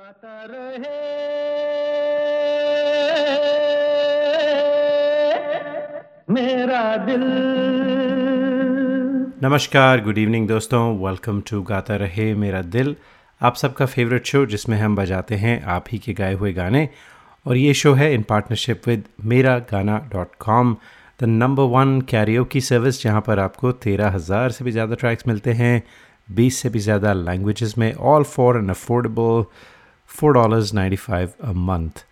गाता रहे। मेरा दिल। नमस्कार good evening दोस्तों। वेलकम टू गाता रहे मेरा दिल। आप सबका फेवरेट शो जिसमें हम बजाते हैं आप ही के गाए हुए गाने। और ये शो है इन partnership with Mera Gaana dot com the number one Cairo की सर्विस जहाँ पर आपको तेरह हज़ार से भी ज़्यादा ट्रैक्स मिलते हैं, बीस से भी ज़्यादा लैंग्वेजेस में all for an affordable four dollars ninety five a month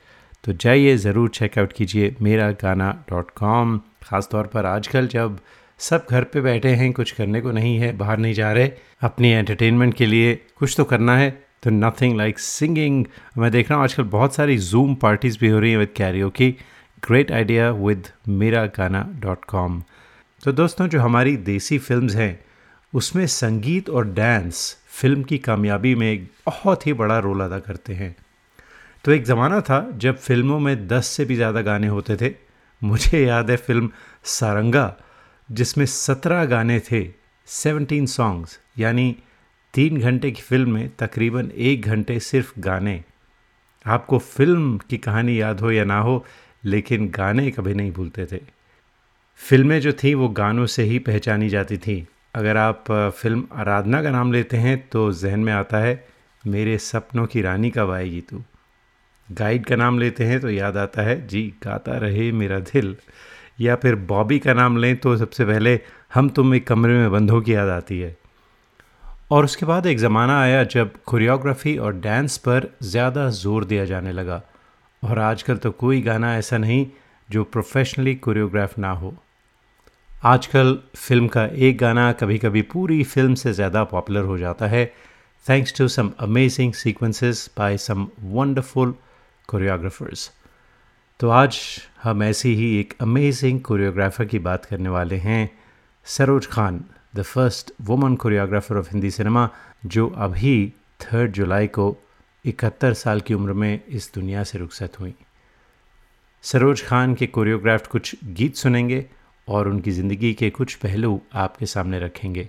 तो जाइए, ज़रूर चेकआउट कीजिए मेरा गाना डॉट कॉम ख़ासतौर पर आजकल जब सब घर पे बैठे हैं, कुछ करने को नहीं है, बाहर नहीं जा रहे, अपनी एंटरटेनमेंट के लिए कुछ तो करना है तो नथिंग लाइक सिंगिंग मैं देख रहा हूँ आजकल बहुत सारी जूम पार्टीज़ भी हो रही हैं विद कैरियो की ग्रेट आइडिया विद मेरा गाना डॉट कॉम तो दोस्तों, जो हमारी देसी फिल्म्स हैं, उसमें संगीत और डांस फ़िल्म की कामयाबी में एक बहुत ही बड़ा रोल अदा करते हैं। तो एक ज़माना था जब फ़िल्मों में दस से भी ज़्यादा गाने होते थे। मुझे याद है फ़िल्म सारंगा, जिसमें सत्रह गाने थे सेवनटीन सॉन्ग्स यानी तीन घंटे की फ़िल्म में तकरीबन एक घंटे सिर्फ़ गाने। आपको फ़िल्म की कहानी याद हो या ना हो, लेकिन गाने कभी नहीं भूलते थे। फ़िल्में जो थीं, वो गानों से ही पहचानी जाती थी। अगर आप फ़िल्म आराधना का नाम लेते हैं तो जहन में आता है, मेरे सपनों की रानी कब आएगी तू? गाइड का नाम लेते हैं तो याद आता है, जी, गाता रहे मेरा दिल। या फिर बॉबी का नाम लें तो सबसे पहले, हम तुम एक कमरे में बंधों की याद आती है। और उसके बाद एक ज़माना आया जब कोरियोग्राफी और डांस पर ज़्यादा ज़ोर दिया जाने लगा। और आजकल तो कोई गाना ऐसा नहीं जो प्रोफेशनली कोरियोग्राफ ना हो। आजकल फ़िल्म का एक गाना कभी कभी पूरी फ़िल्म से ज़्यादा पॉपुलर हो जाता है। Thanks to some amazing sequences by some wonderful choreographers तो आज हम ऐसी ही एक अमेजिंग कोरियोग्राफर की बात करने वाले हैं, Saroj Khan the first woman choreographer of Hindi cinema जो अभी थर्ड जुलाई को इकहत्तर साल की उम्र में इस दुनिया से रुखसत हुई। सरोज खान के कोरियोग्राफ्ट कुछ गीत सुनेंगे। और उनकी ज़िंदगी के कुछ पहलू आपके सामने रखेंगे।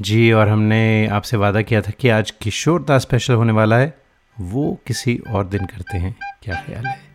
जी, और हमने आपसे वादा किया था कि आज किशोर दास स्पेशल होने वाला है। वो किसी और दिन करते हैं। क्या ख्याल है?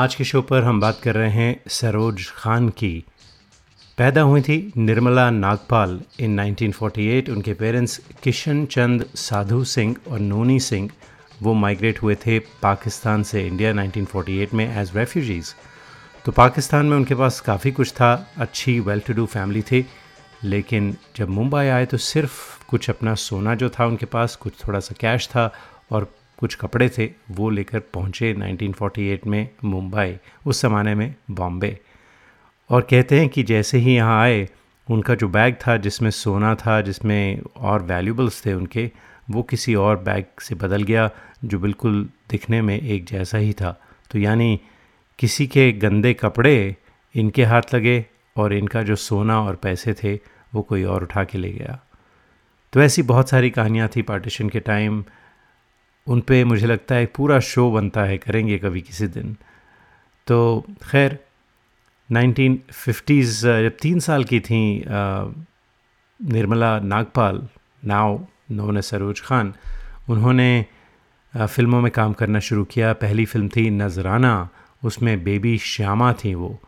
आज के शो पर हम बात कर रहे हैं सरोज खान की। पैदा हुई थी निर्मला नागपाल इन 1948 उनके पेरेंट्स किशन चंद, साधु सिंह और नोनी सिंह, वो माइग्रेट हुए थे पाकिस्तान से इंडिया 1948 में एज रेफ्यूजीज़ तो पाकिस्तान में उनके पास काफ़ी कुछ था, अच्छी वेल टू डू फैमिली थी। लेकिन जब मुंबई आए तो सिर्फ़ कुछ अपना सोना जो था उनके पास, कुछ थोड़ा सा कैश था और कुछ कपड़े थे, वो लेकर पहुँचे 1948 में मुंबई, उस ज़माने में बॉम्बे। और कहते हैं कि जैसे ही यहाँ आए, उनका जो बैग था, जिसमें सोना था, जिसमें और वैल्यूबल्स थे उनके, वो किसी और बैग से बदल गया, जो बिल्कुल दिखने में एक जैसा ही था। तो यानी किसी के गंदे कपड़े इनके हाथ लगे और इनका जो सोना और पैसे थे, वो कोई और उठा के ले गया। तो ऐसी बहुत सारी कहानियाँ थी पार्टीशन के टाइम उन पे मुझे लगता है पूरा शो बनता है, करेंगे कभी किसी दिन। तो खैर 1950s जब तीन साल की थी निर्मला नागपाल, नाव नोन सरोज खान, उन्होंने फ़िल्मों में काम करना शुरू किया। पहली फ़िल्म थी नजराना, उसमें बेबी श्यामा थी वो।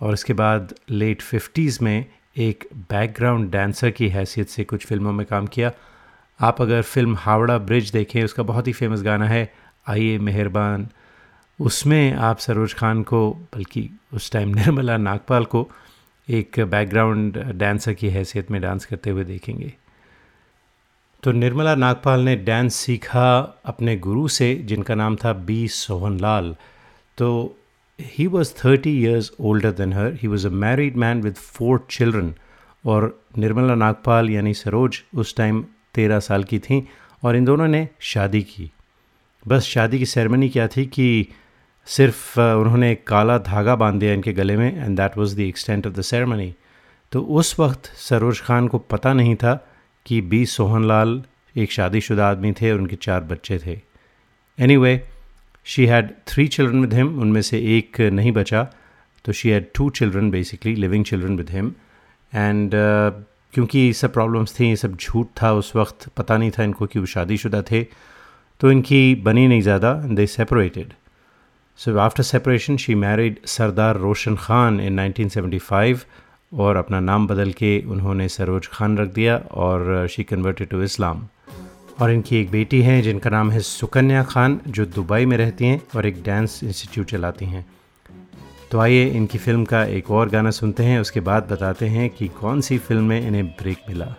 और उसके बाद लेट फिफ्टीज़ में एक बैकग्राउंड डांसर की हैसियत से कुछ फ़िल्मों में काम किया। आप अगर फ़िल्म हावड़ा ब्रिज देखें, उसका बहुत ही फ़ेमस गाना है, आइए मेहरबान। उसमें आप सरोज खान को, बल्कि उस टाइम निर्मला नागपाल को, एक बैकग्राउंड डांसर की हैसियत में डांस करते हुए देखेंगे। तो निर्मला नागपाल ने डांस सीखा अपने गुरु से, जिनका नाम था बी सोहन लाल तो he was thirty years older than her he was a married man with four children और निर्मला नागपाल यानी सरोज उस टाइम तेरह साल की थी और इन दोनों ने शादी की। बस शादी की सेरेमनी क्या थी कि सिर्फ़ उन्होंने एक काला धागा बाँध दिया इनके गले में and that was the extent of the ceremony तो उस वक्त सरोज खान को पता नहीं था कि बी सोहन लाल एक शादीशुदा आदमी थे और उनके चार बच्चे थे। Anyway she had three children with him उनमें से एक नहीं बचा तो she had two children basically living children with him and क्योंकि ये सब प्रॉब्लम्स थी, ये सब झूठ था उस वक्त, पता नहीं था इनको कि वो शादीशुदा थे तो इनकी बनी नहीं ज़्यादा they separated so after separation she married Sardar Roshan Khan in 1975 और अपना नाम बदल के उन्होंने सरोज खान रख दिया और शी कन्वर्टेड टू इस्लाम और इनकी एक बेटी हैं, जिनका नाम है सुकन्या खान, जो दुबई में रहती हैं और एक डांस इंस्टीट्यूट चलाती हैं। तो आइए इनकी फ़िल्म का एक और गाना सुनते हैं, उसके बाद बताते हैं कि कौन सी फ़िल्म में इन्हें ब्रेक मिला।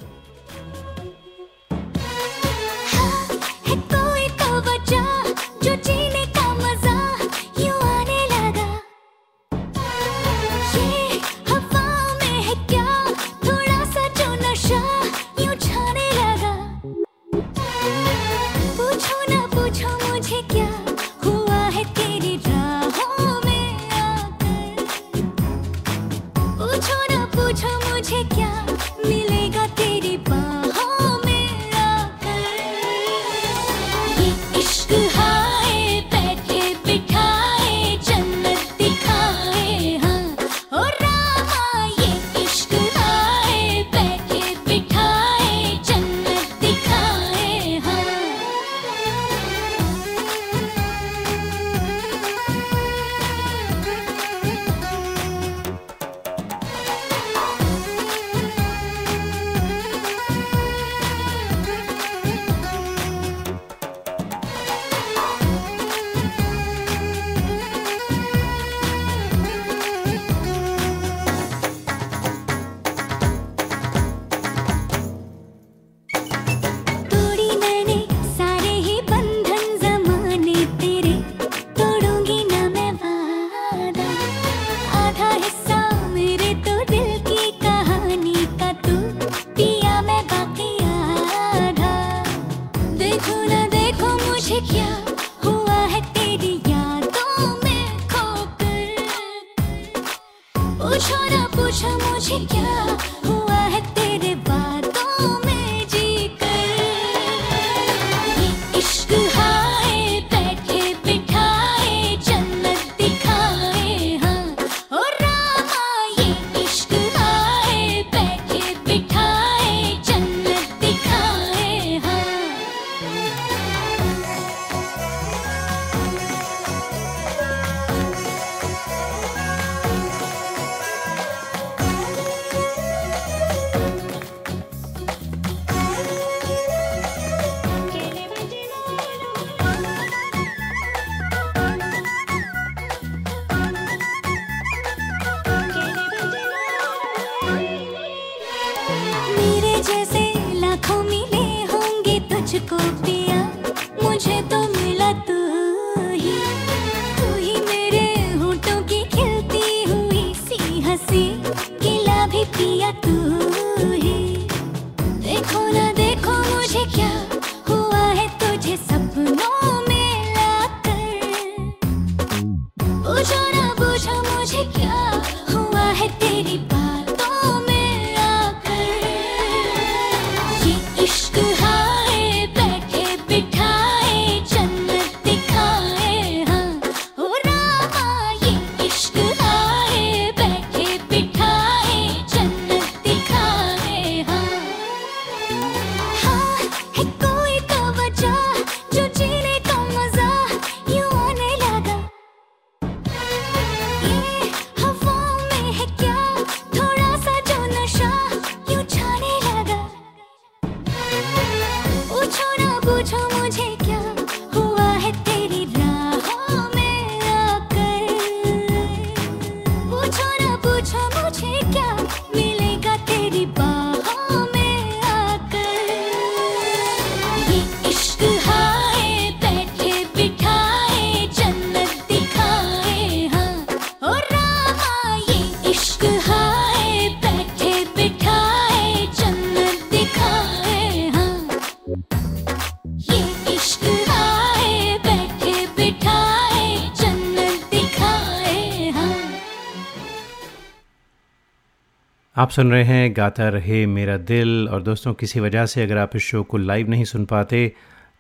आप सुन रहे हैं गाता रहे मेरा दिल। और दोस्तों, किसी वजह से अगर आप इस शो को लाइव नहीं सुन पाते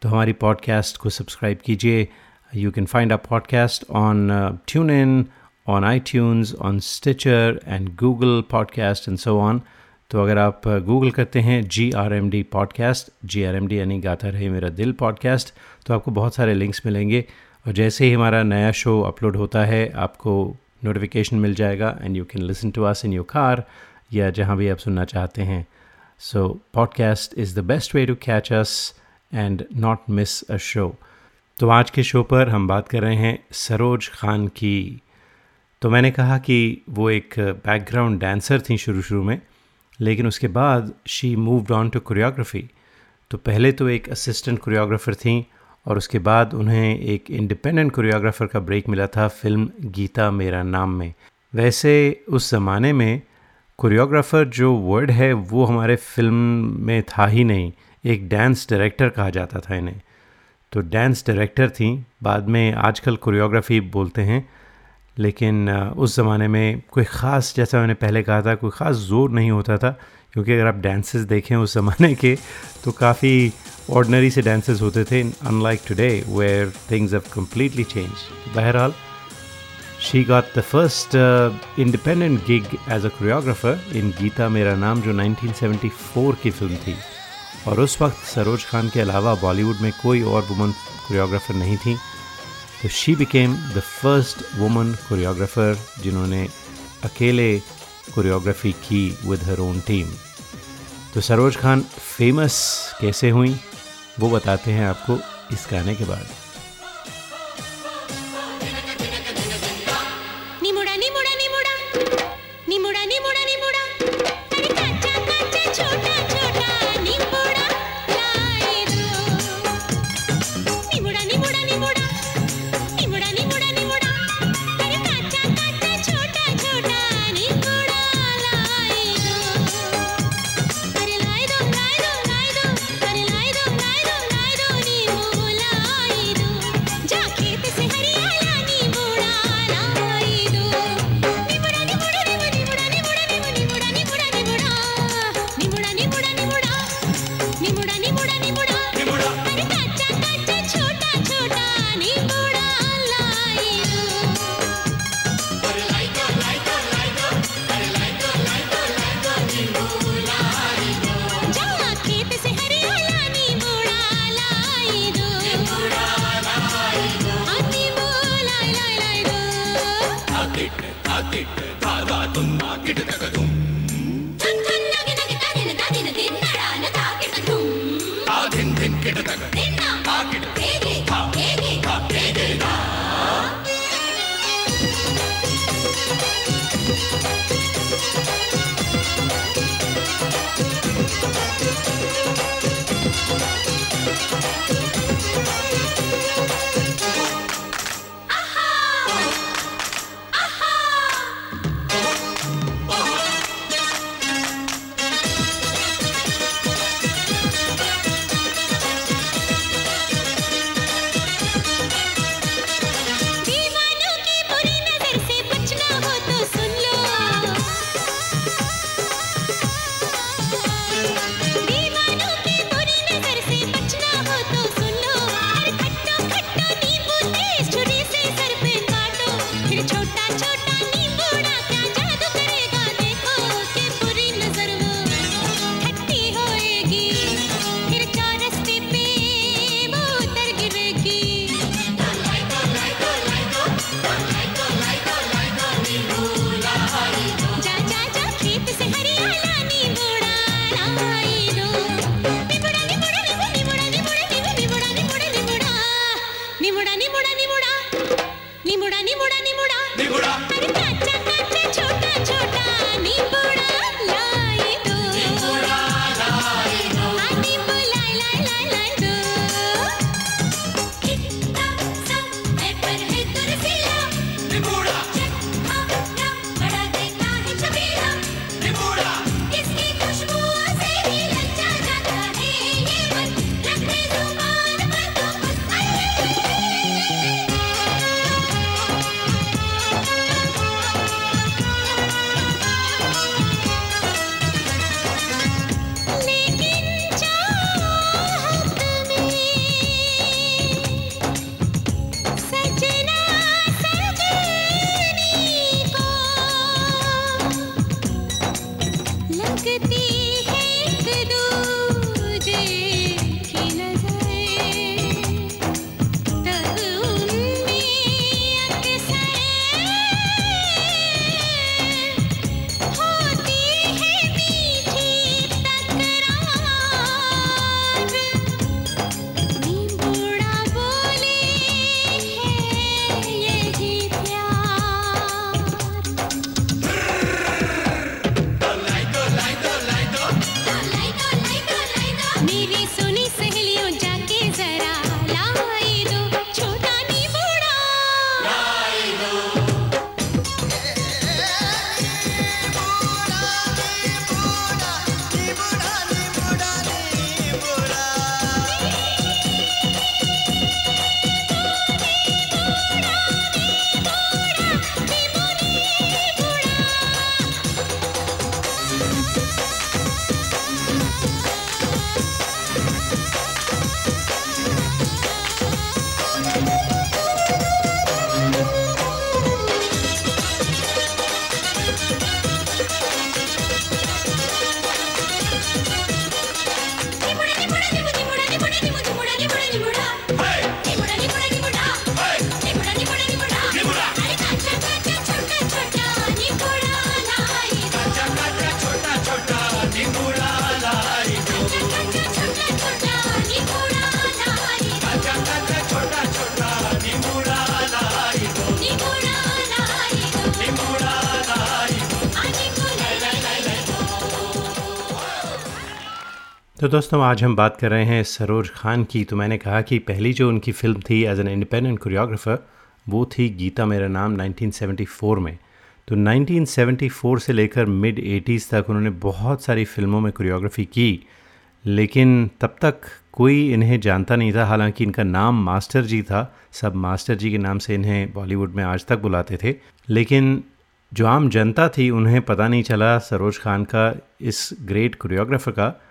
तो हमारी पॉडकास्ट को सब्सक्राइब कीजिए। You can find a podcast on TuneIn on iTunes on Stitcher and Google podcast and so on तो अगर आप गूगल करते हैं G R M D podcast G R M D यानी गाता रहे मेरा दिल पॉडकास्ट तो आपको बहुत सारे लिंक्स मिलेंगे। और जैसे ही हमारा नया शो अपलोड होता है, आपको नोटिफिकेशन मिल जाएगा and you can listen to us in your car या जहाँ भी आप सुनना चाहते हैं। So podcast is the best way to catch us and not miss a show तो आज के शो पर हम बात कर रहे हैं सरोज खान की। तो मैंने कहा कि वो एक बैकग्राउंड डांसर थी शुरू शुरू में, लेकिन उसके बाद she moved on to choreography तो पहले तो एक असिस्टेंट कोरियोग्राफर थी और उसके बाद उन्हें एक इंडिपेंडेंट कोरियोग्राफर का ब्रेक मिला था फ़िल्म गीता मेरा नाम में। वैसे उस ज़माने में कोरियोग्राफर जो वर्ड है, वो हमारे फ़िल्म में था ही नहीं। एक डांस डायरेक्टर कहा जाता था इन्हें। तो डांस डायरेक्टर थी। बाद में आजकल कोरियोग्राफी बोलते हैं। लेकिन उस ज़माने में कोई ख़ास, जैसा मैंने पहले कहा था, कोई ख़ास ज़ोर नहीं होता था। क्योंकि अगर आप डांसेस देखें उस ज़माने के तो काफ़ी ऑर्डनरी से डांसेस होते थे। Unlike today where things have completely change बहरहाल she got the first independent gig as a choreographer in Geeta Mera Naam जो 1974 की फ़िल्म थी और उस वक्त सरोज खान के अलावा बॉलीवुड में कोई और वुमन कोरियोग्राफर नहीं थी। तो she became the first woman choreographer जिन्होंने अकेले कोरियोग्राफी की विद हर ओन टीम तो सरोज खान फ़ेमस कैसे हुई, वो बताते हैं आपको इस गाने के बाद। दोस्तों, आज हम बात कर रहे हैं सरोज खान की। तो मैंने कहा कि पहली जो उनकी फ़िल्म थी एज एन इंडिपेंडेंट कोरियोग्राफर वो थी गीता मेरा नाम 1974 में। तो 1974 से लेकर मिड 80s तक उन्होंने बहुत सारी फ़िल्मों में कोरियोग्राफी की, लेकिन तब तक कोई इन्हें जानता नहीं था। हालाँकि इनका नाम मास्टर जी था, सब मास्टर जी के नाम से इन्हें बॉलीवुड में आज तक बुलाते थे। लेकिन जो आम जनता थी, उन्हें पता नहीं चला सरोज खान का इस ग्रेट कोरियोग्राफर का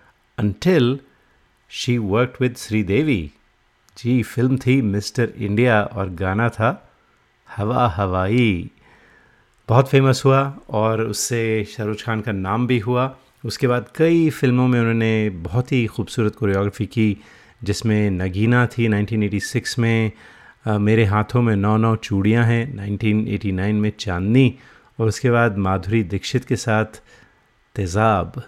until she work with Sridevi ji film थी मिस्टर इंडिया और गाना था हवा हवाई बहुत फ़ेमस हुआ और उससे शाहरुख खान का नाम भी हुआ। उसके बाद कई फ़िल्मों में उन्होंने बहुत ही खूबसूरत कोरियोग्राफी की जिसमें नगीना थी 1986 में अ, मेरे हाथों में नौ नौ चूड़ियाँ हैं 1989 में चांदनी और उसके बाद माधुरी दीक्षित के साथ तेज़ाब।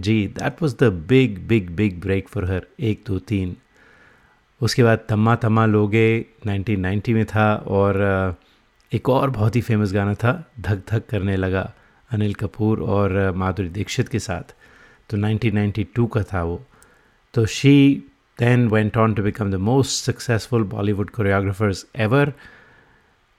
जी that was the big big big break for her Ek, Do, Teen. उसके बाद तम्मा तम्मा लोगे 1990 में था और एक और बहुत ही फ़ेमस गाना था, धक धक करने लगा, अनिल कपूर और माधुरी दीक्षित के साथ। तो 1992 का था वो। तो she then went on to become the most successful Bollywood choreographers ever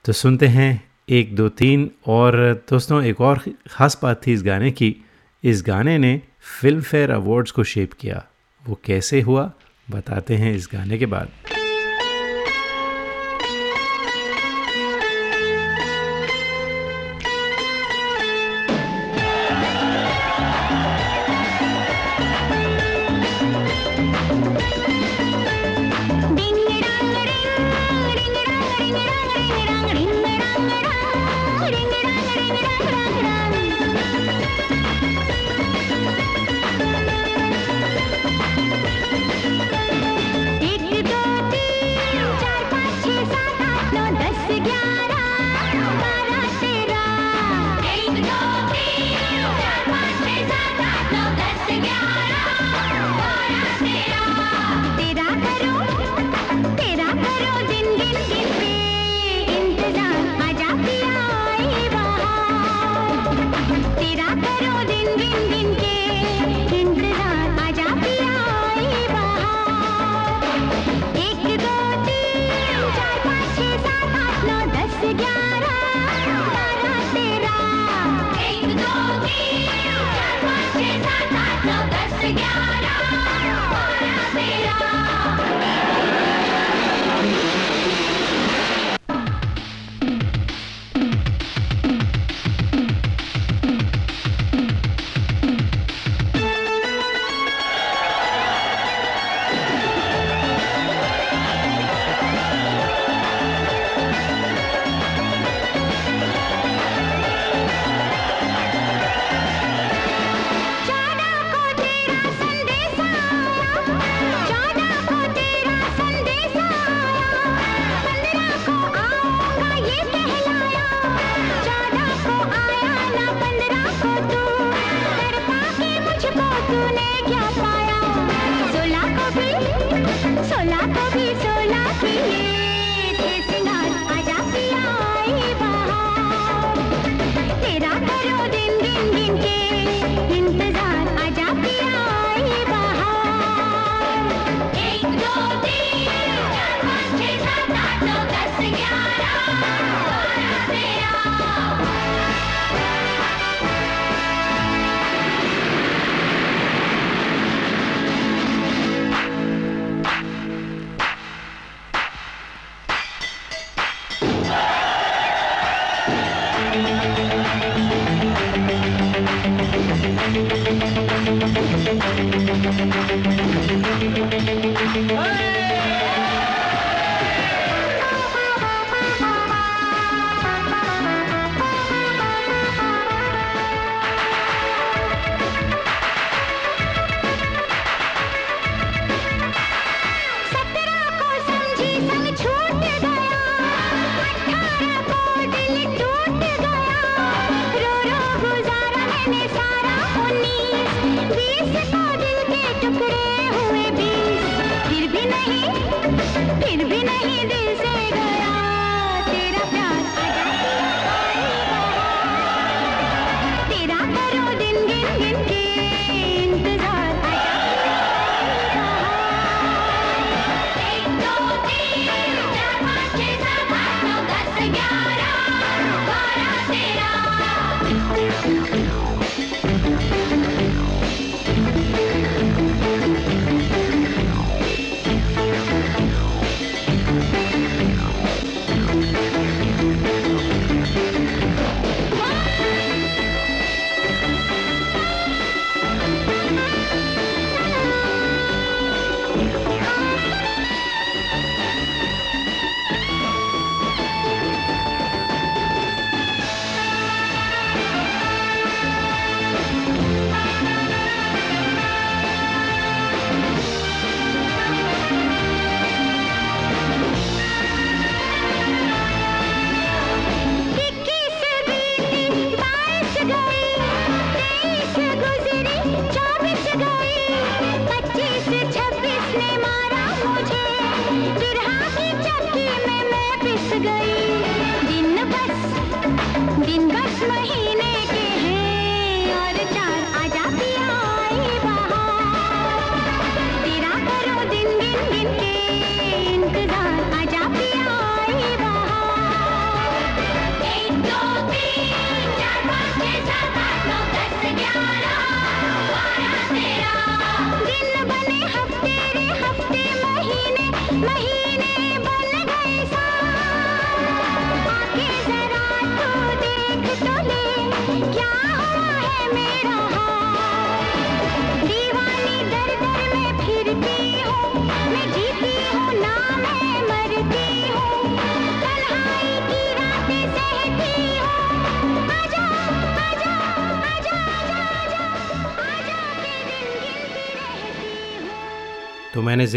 तो सुनते हैं, एक, दो, तीन और, दोस्तों, एक और ख़ास बात थी इस गाने की। इस गाने ने फ़िल्म फेयर अवार्ड्स को शेप किया। वो कैसे हुआ, बताते हैं इस गाने के बाद।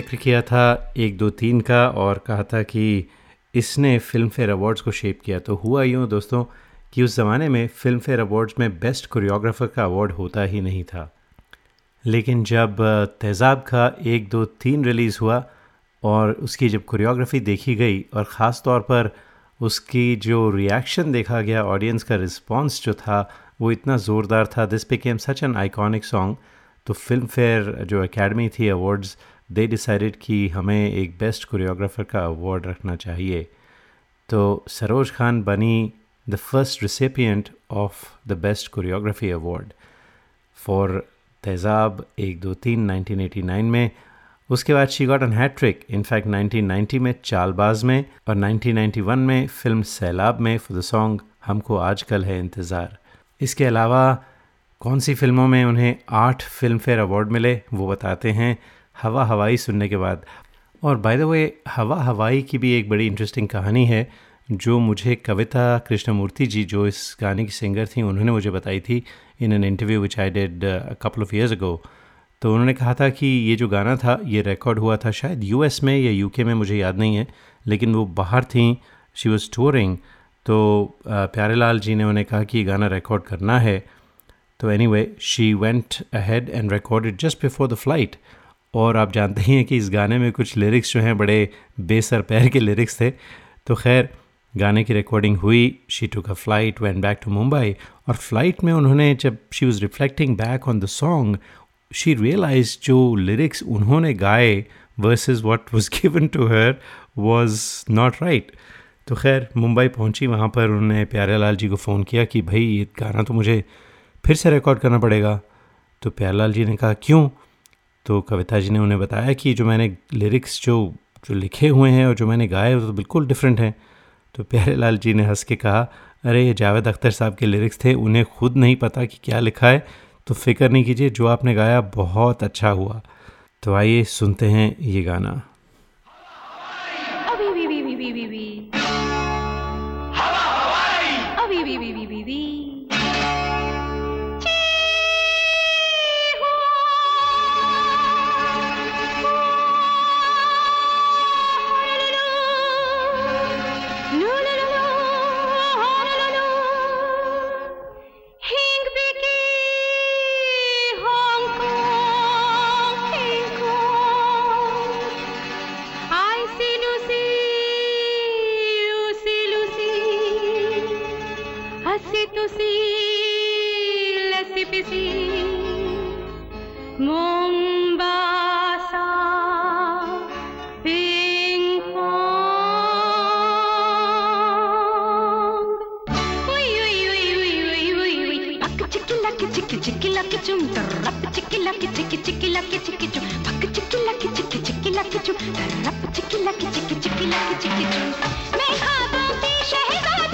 ज़िक्र किया था एक दो तीन का और कहा था कि इसने फ़िल्म फेयर अवार्ड्स को शेप किया। तो हुआ यूँ दोस्तों कि उस ज़माने में फ़िल्म फेयर अवार्ड्स में बेस्ट कोरियोग्राफर का अवार्ड होता ही नहीं था। लेकिन जब तेज़ाब का एक दो तीन रिलीज़ हुआ और उसकी जब कोरियोग्राफी देखी गई और ख़ास तौर पर उसकी जो रिएक्शन देखा गया, ऑडियंस का रिस्पांस जो था, वो इतना ज़ोरदार था। This became such an iconic song. तो फ़िल्म फेयर जो एकेडमी थी अवार्ड्स दे डिसाइडेड कि हमें एक बेस्ट कोरियोग्राफर का अवार्ड रखना चाहिए। तो सरोज खान बनी the first recipient of the best choreography award for Tezaab Ek Do Teen 1989 में। उसके बाद she got an hattrick in fact 1990 में चालबाज में और 1991 में फ़िल्म सैलाब में फॉर द सॉन्ग हमको आजकल है इंतज़ार। इसके अलावा कौन सी फ़िल्मों में उन्हें आठ फ़िल्म फेयर अवार्ड मिले वो बताते हैं। हवा हवाई सुनने के बाद। और बाय द वे हवा हवाई की भी एक बड़ी इंटरेस्टिंग कहानी है, जो मुझे कविता कृष्णमूर्ति जी, जो इस गाने की सिंगर थी, उन्होंने मुझे बताई थी in an interview which I did couple of years ago तो उन्होंने कहा था कि ये जो गाना था, ये रिकॉर्ड हुआ था शायद यूएस में या यूके में, मुझे याद नहीं है, लेकिन वो बाहर थी शी वॉज़ टूरिंग तो प्यारेलाल जी ने उन्हें कहा कि ये गाना रिकॉर्ड करना है। तो anyway she went ahead and recorded just before the flight और आप जानते ही हैं कि इस गाने में कुछ लिरिक्स जो हैं बड़े बेसर पैर के लिरिक्स थे। तो खैर, गाने की रिकॉर्डिंग हुई she took a flight one back to Mumbai और फ़्लाइट में उन्होंने जब she was reflecting back on the song she realise जो लिरिक्स उन्होंने गाए versus what was given to her was not right तो खैर मुंबई पहुँची, वहाँ पर उन्होंने प्यारेलाल जी को फ़ोन किया कि, भाई, ये गाना तो मुझे फिर से रिकॉर्ड करना पड़ेगा। तो प्यारलाल जी ने कहा, क्यों? तो कविता जी ने उन्हें बताया कि जो मैंने लिरिक्स जो जो लिखे हुए हैं और जो मैंने गाए वो तो बिल्कुल डिफरेंट हैं। तो प्यारे लाल जी ने हंस के कहा, अरे, ये जावेद अख्तर साहब के लिरिक्स थे, उन्हें खुद नहीं पता कि क्या लिखा है। तो फ़िक्र नहीं कीजिए, जो आपने गाया, बहुत अच्छा हुआ। तो आइए सुनते हैं ये गाना। चिक्की चिक्की चिक्की लाकी चुम तर्रप चिक्की लाकी चिक्की चिक्की लाकी चिक्की चुम पक चिक्की लाकी चिक्की चिक्की लाकी चुम तर्रप चिक्की लाकी चिक्की चिक्की लाकी चिक्की चुम। मैं खाबों की शहजादी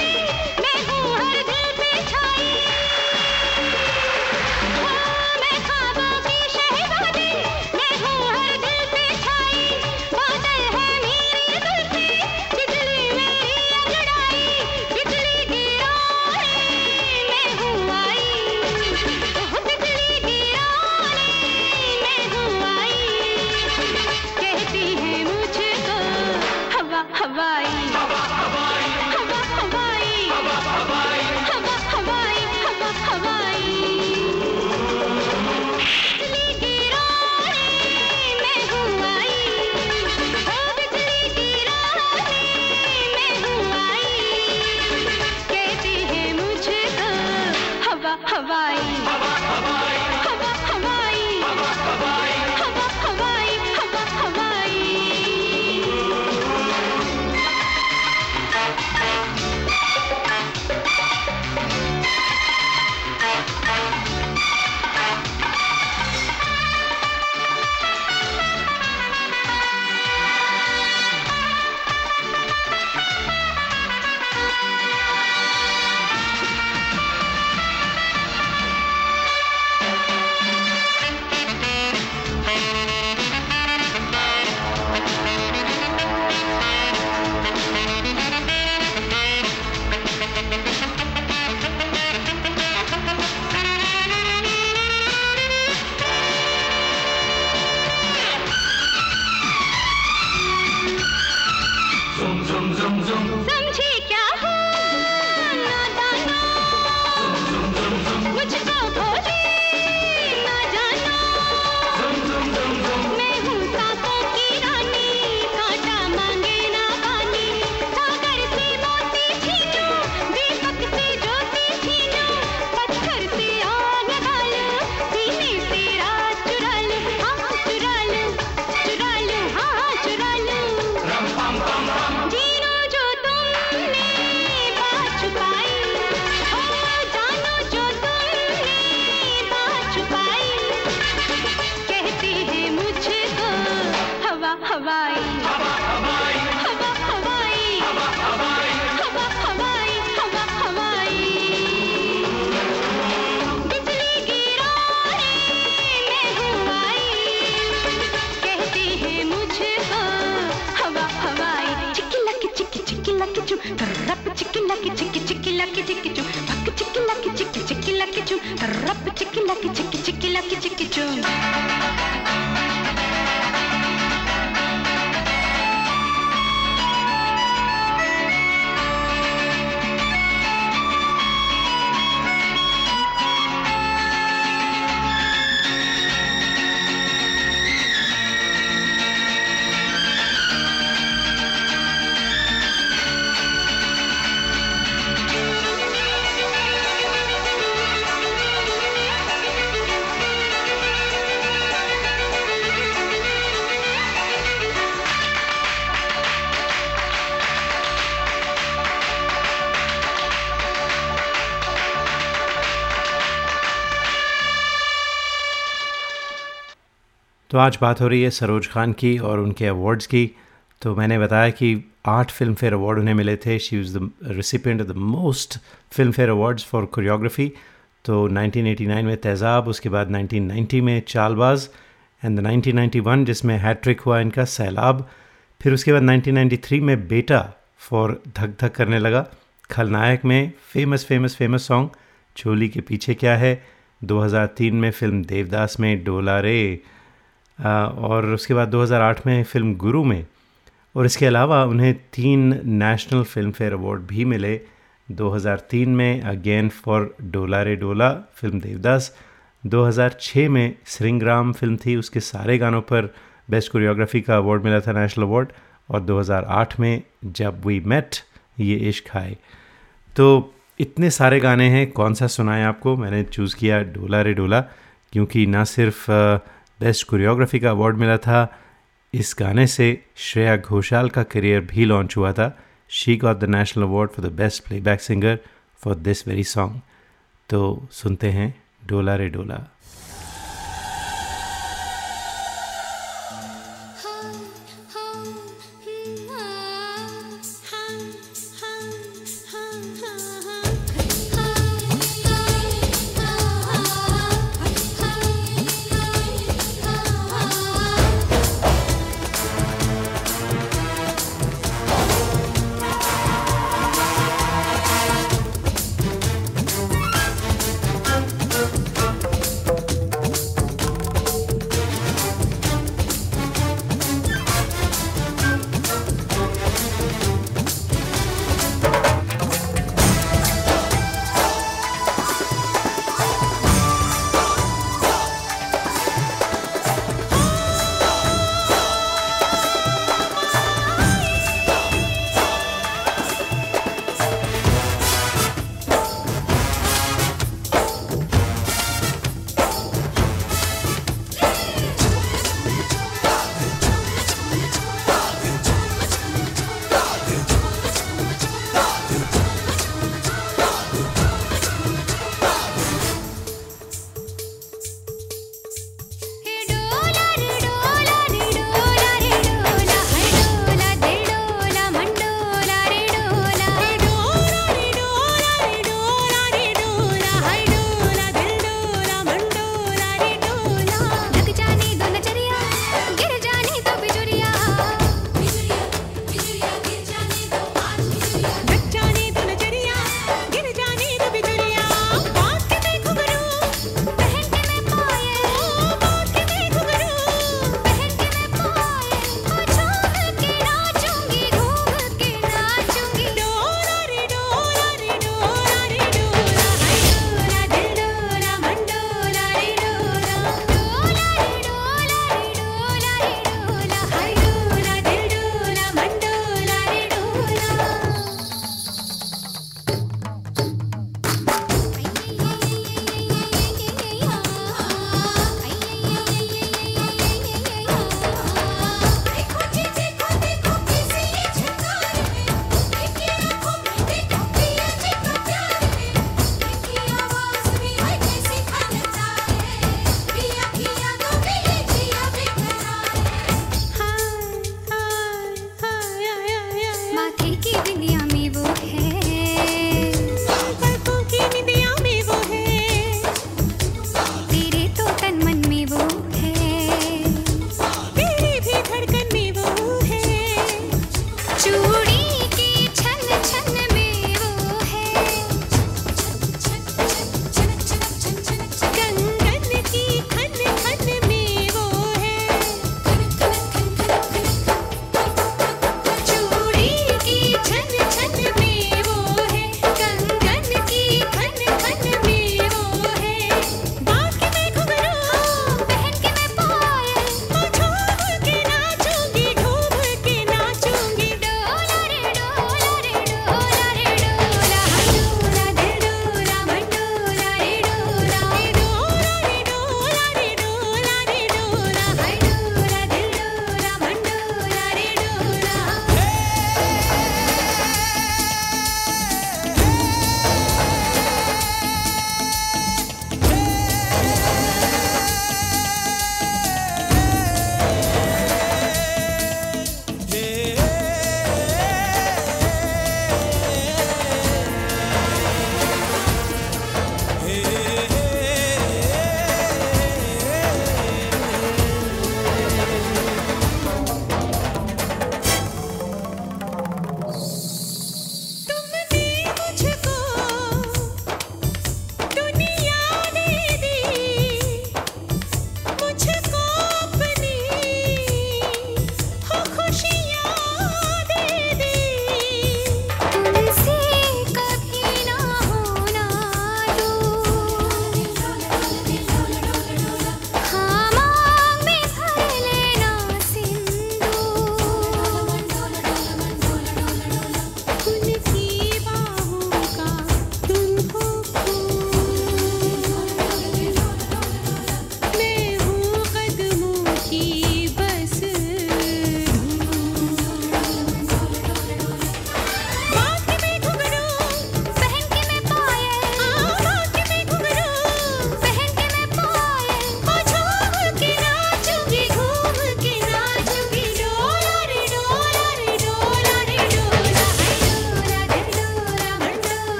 तो आज बात हो रही है सरोज खान की और उनके अवार्ड्स की। तो मैंने बताया कि आठ फ़िल्म फेयर अवार्ड उन्हें मिले थे। She is the recipient of the most Filmfare awards for choreography तो 1989 में तेज़ाब, उसके बाद 1990 में चालबाज एंड 1991 जिसमें हैट्रिक हुआ इनका, सैलाब। फिर उसके बाद 1993 में बेटा फॉर धक धक करने लगा। खलनायक में फ़ेमस फ़ेमस फ़ेमस सॉन्ग चोली के पीछे क्या है? 2003 में फ़िल्म देवदास में डोला रे। और उसके बाद 2008 में फ़िल्म गुरु में, और इसके अलावा उन्हें तीन नेशनल फ़िल्म फेयर अवार्ड भी मिले। 2003 में अगेन फॉर डोला रे डोला फ़िल्म देवदास। 2006 में श्रृंगराम फ़िल्म थी, उसके सारे गानों पर बेस्ट कोरियोग्राफी का अवार्ड मिला था नेशनल अवार्ड और 2008 में जब वी मेट ये इश्क खाए तो इतने सारे गाने हैं, कौन सा सुनाए आपको? मैंने चूज़ किया डोला रे डोला क्योंकि ना सिर्फ़ बेस्ट कोरियोग्राफी का अवार्ड मिला था। इस गाने से श्रेया घोषाल का करियर भी लॉन्च हुआ था। She got the national award for the best playback singer for this very song तो सुनते हैं डोला रे डोला।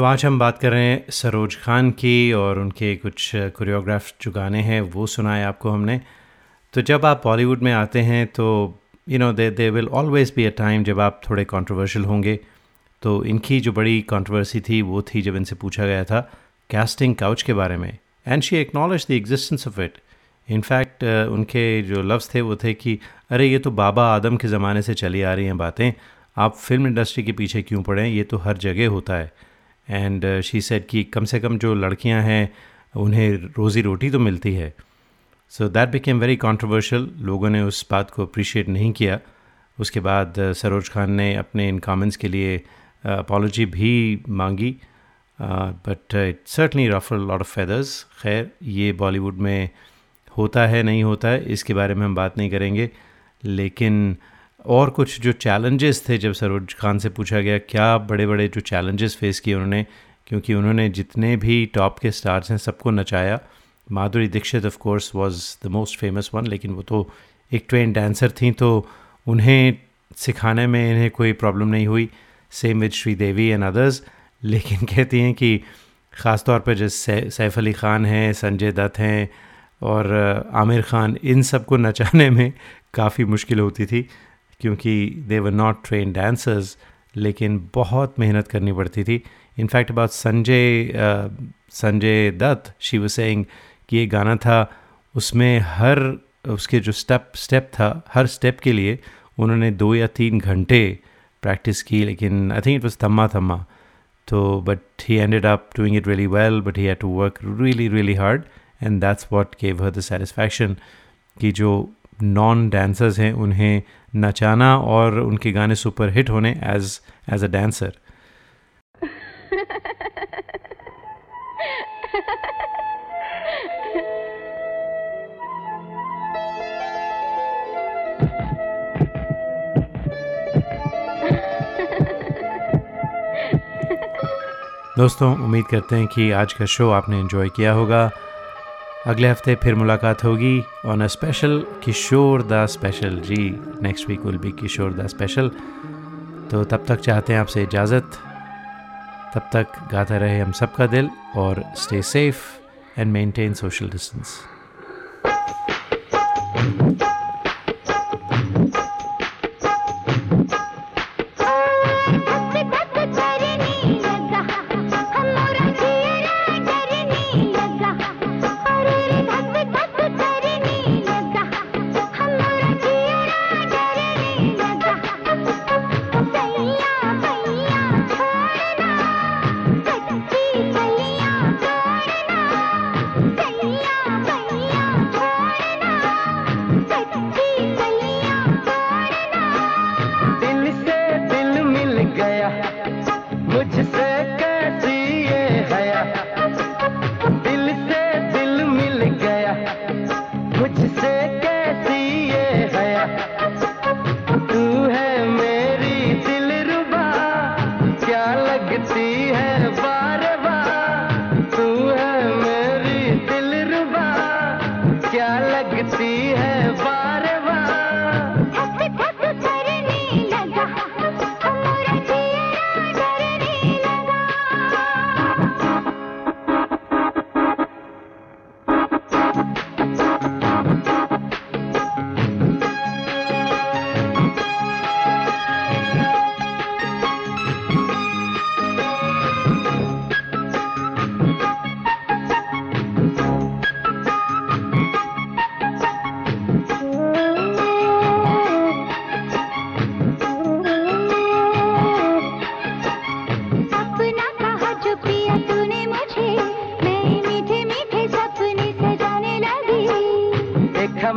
तो आज हम बात कर रहे हैं सरोज खान की और उनके कुछ कोरियोग्राफ जो गाने हैं, वो सुनाए आपको हमने। तो जब आप बॉलीवुड में आते हैं तो you know they they will always be a time जब आप थोड़े कंट्रोवर्शियल होंगे। तो इनकी जो बड़ी कंट्रोवर्सी थी, वो थी जब इनसे पूछा गया था कास्टिंग काउच के बारे में। And she acknowledge the existence of it in fact उनके जो लफ्ज़ थे, वो थे कि, अरे, ये तो बाबा आदम के ज़माने से चली आ रही हैं बातें। आप फ़िल्म इंडस्ट्री के पीछे क्यों पड़ें ये तो हर जगह होता है। एंड शी सेड कि कम से कम जो लड़कियाँ हैं उन्हें रोज़ी रोटी तो मिलती है। So that became very controversial लोगों ने उस बात को अप्रिशिएट नहीं किया। उसके बाद uh, सरोज खान ने अपने इन कमेंट्स के लिए अपॉलोजी uh, भी मांगी। But it certainly ruffle lot of feathers खैर ये बॉलीवुड में होता है नहीं होता है इसके बारे में हम बात नहीं करेंगे। लेकिन और कुछ जो चैलेंजेस थे जब सरोज खान से पूछा गया, क्या बड़े बड़े जो चैलेंजेस फेस किए उन्होंने? क्योंकि उन्होंने जितने भी टॉप के स्टार्स हैं, सबको नचाया। Madhuri Dixit of course was the most famous one लेकिन वो तो एक ट्रेन डांसर थी तो उन्हें सिखाने में इन्हें कोई प्रॉब्लम नहीं हुई। Same with Sridevi and others लेकिन कहती हैं कि ख़ास तौर पर जैसे सैफ अली ख़ान हैं, संजय दत्त हैं और, आमिर ख़ान, इन सबको नचाने में काफ़ी मुश्किल होती थी। क्योंकि they were not train dancers लेकिन बहुत मेहनत करनी पड़ती थी। In fact about Sanjay Sanjay Dutt she वो सेइंग कि ये गाना था, उसमें हर, उसके जो स्टेप स्टेप था, हर स्टेप के लिए उन्होंने दो या तीन घंटे प्रैक्टिस की, लेकिन आई थिंक इट वॉज़ थम्मा थम्मा तो but he ended up doing it really well but he had to work really really hard and that's what gave her the satisfaction कि जो नॉन डांसर्स हैं, उन्हें नचाना और उनके गाने सुपर हिट होने एज एज अ डांसर दोस्तों, उम्मीद करते हैं कि आज का शो आपने एंजॉय किया होगा। अगले हफ़्ते फिर मुलाकात होगी on a special Kishore the special ji next week will be Kishore the special तो तब तक चाहते हैं आपसे इजाज़त। तब तक गाता रहे हम सबका दिल और stay safe and maintain social distance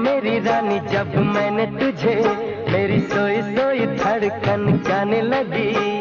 मेरी रानी जब मैंने तुझे मेरी सोई सोई धड़कन जाने लगी।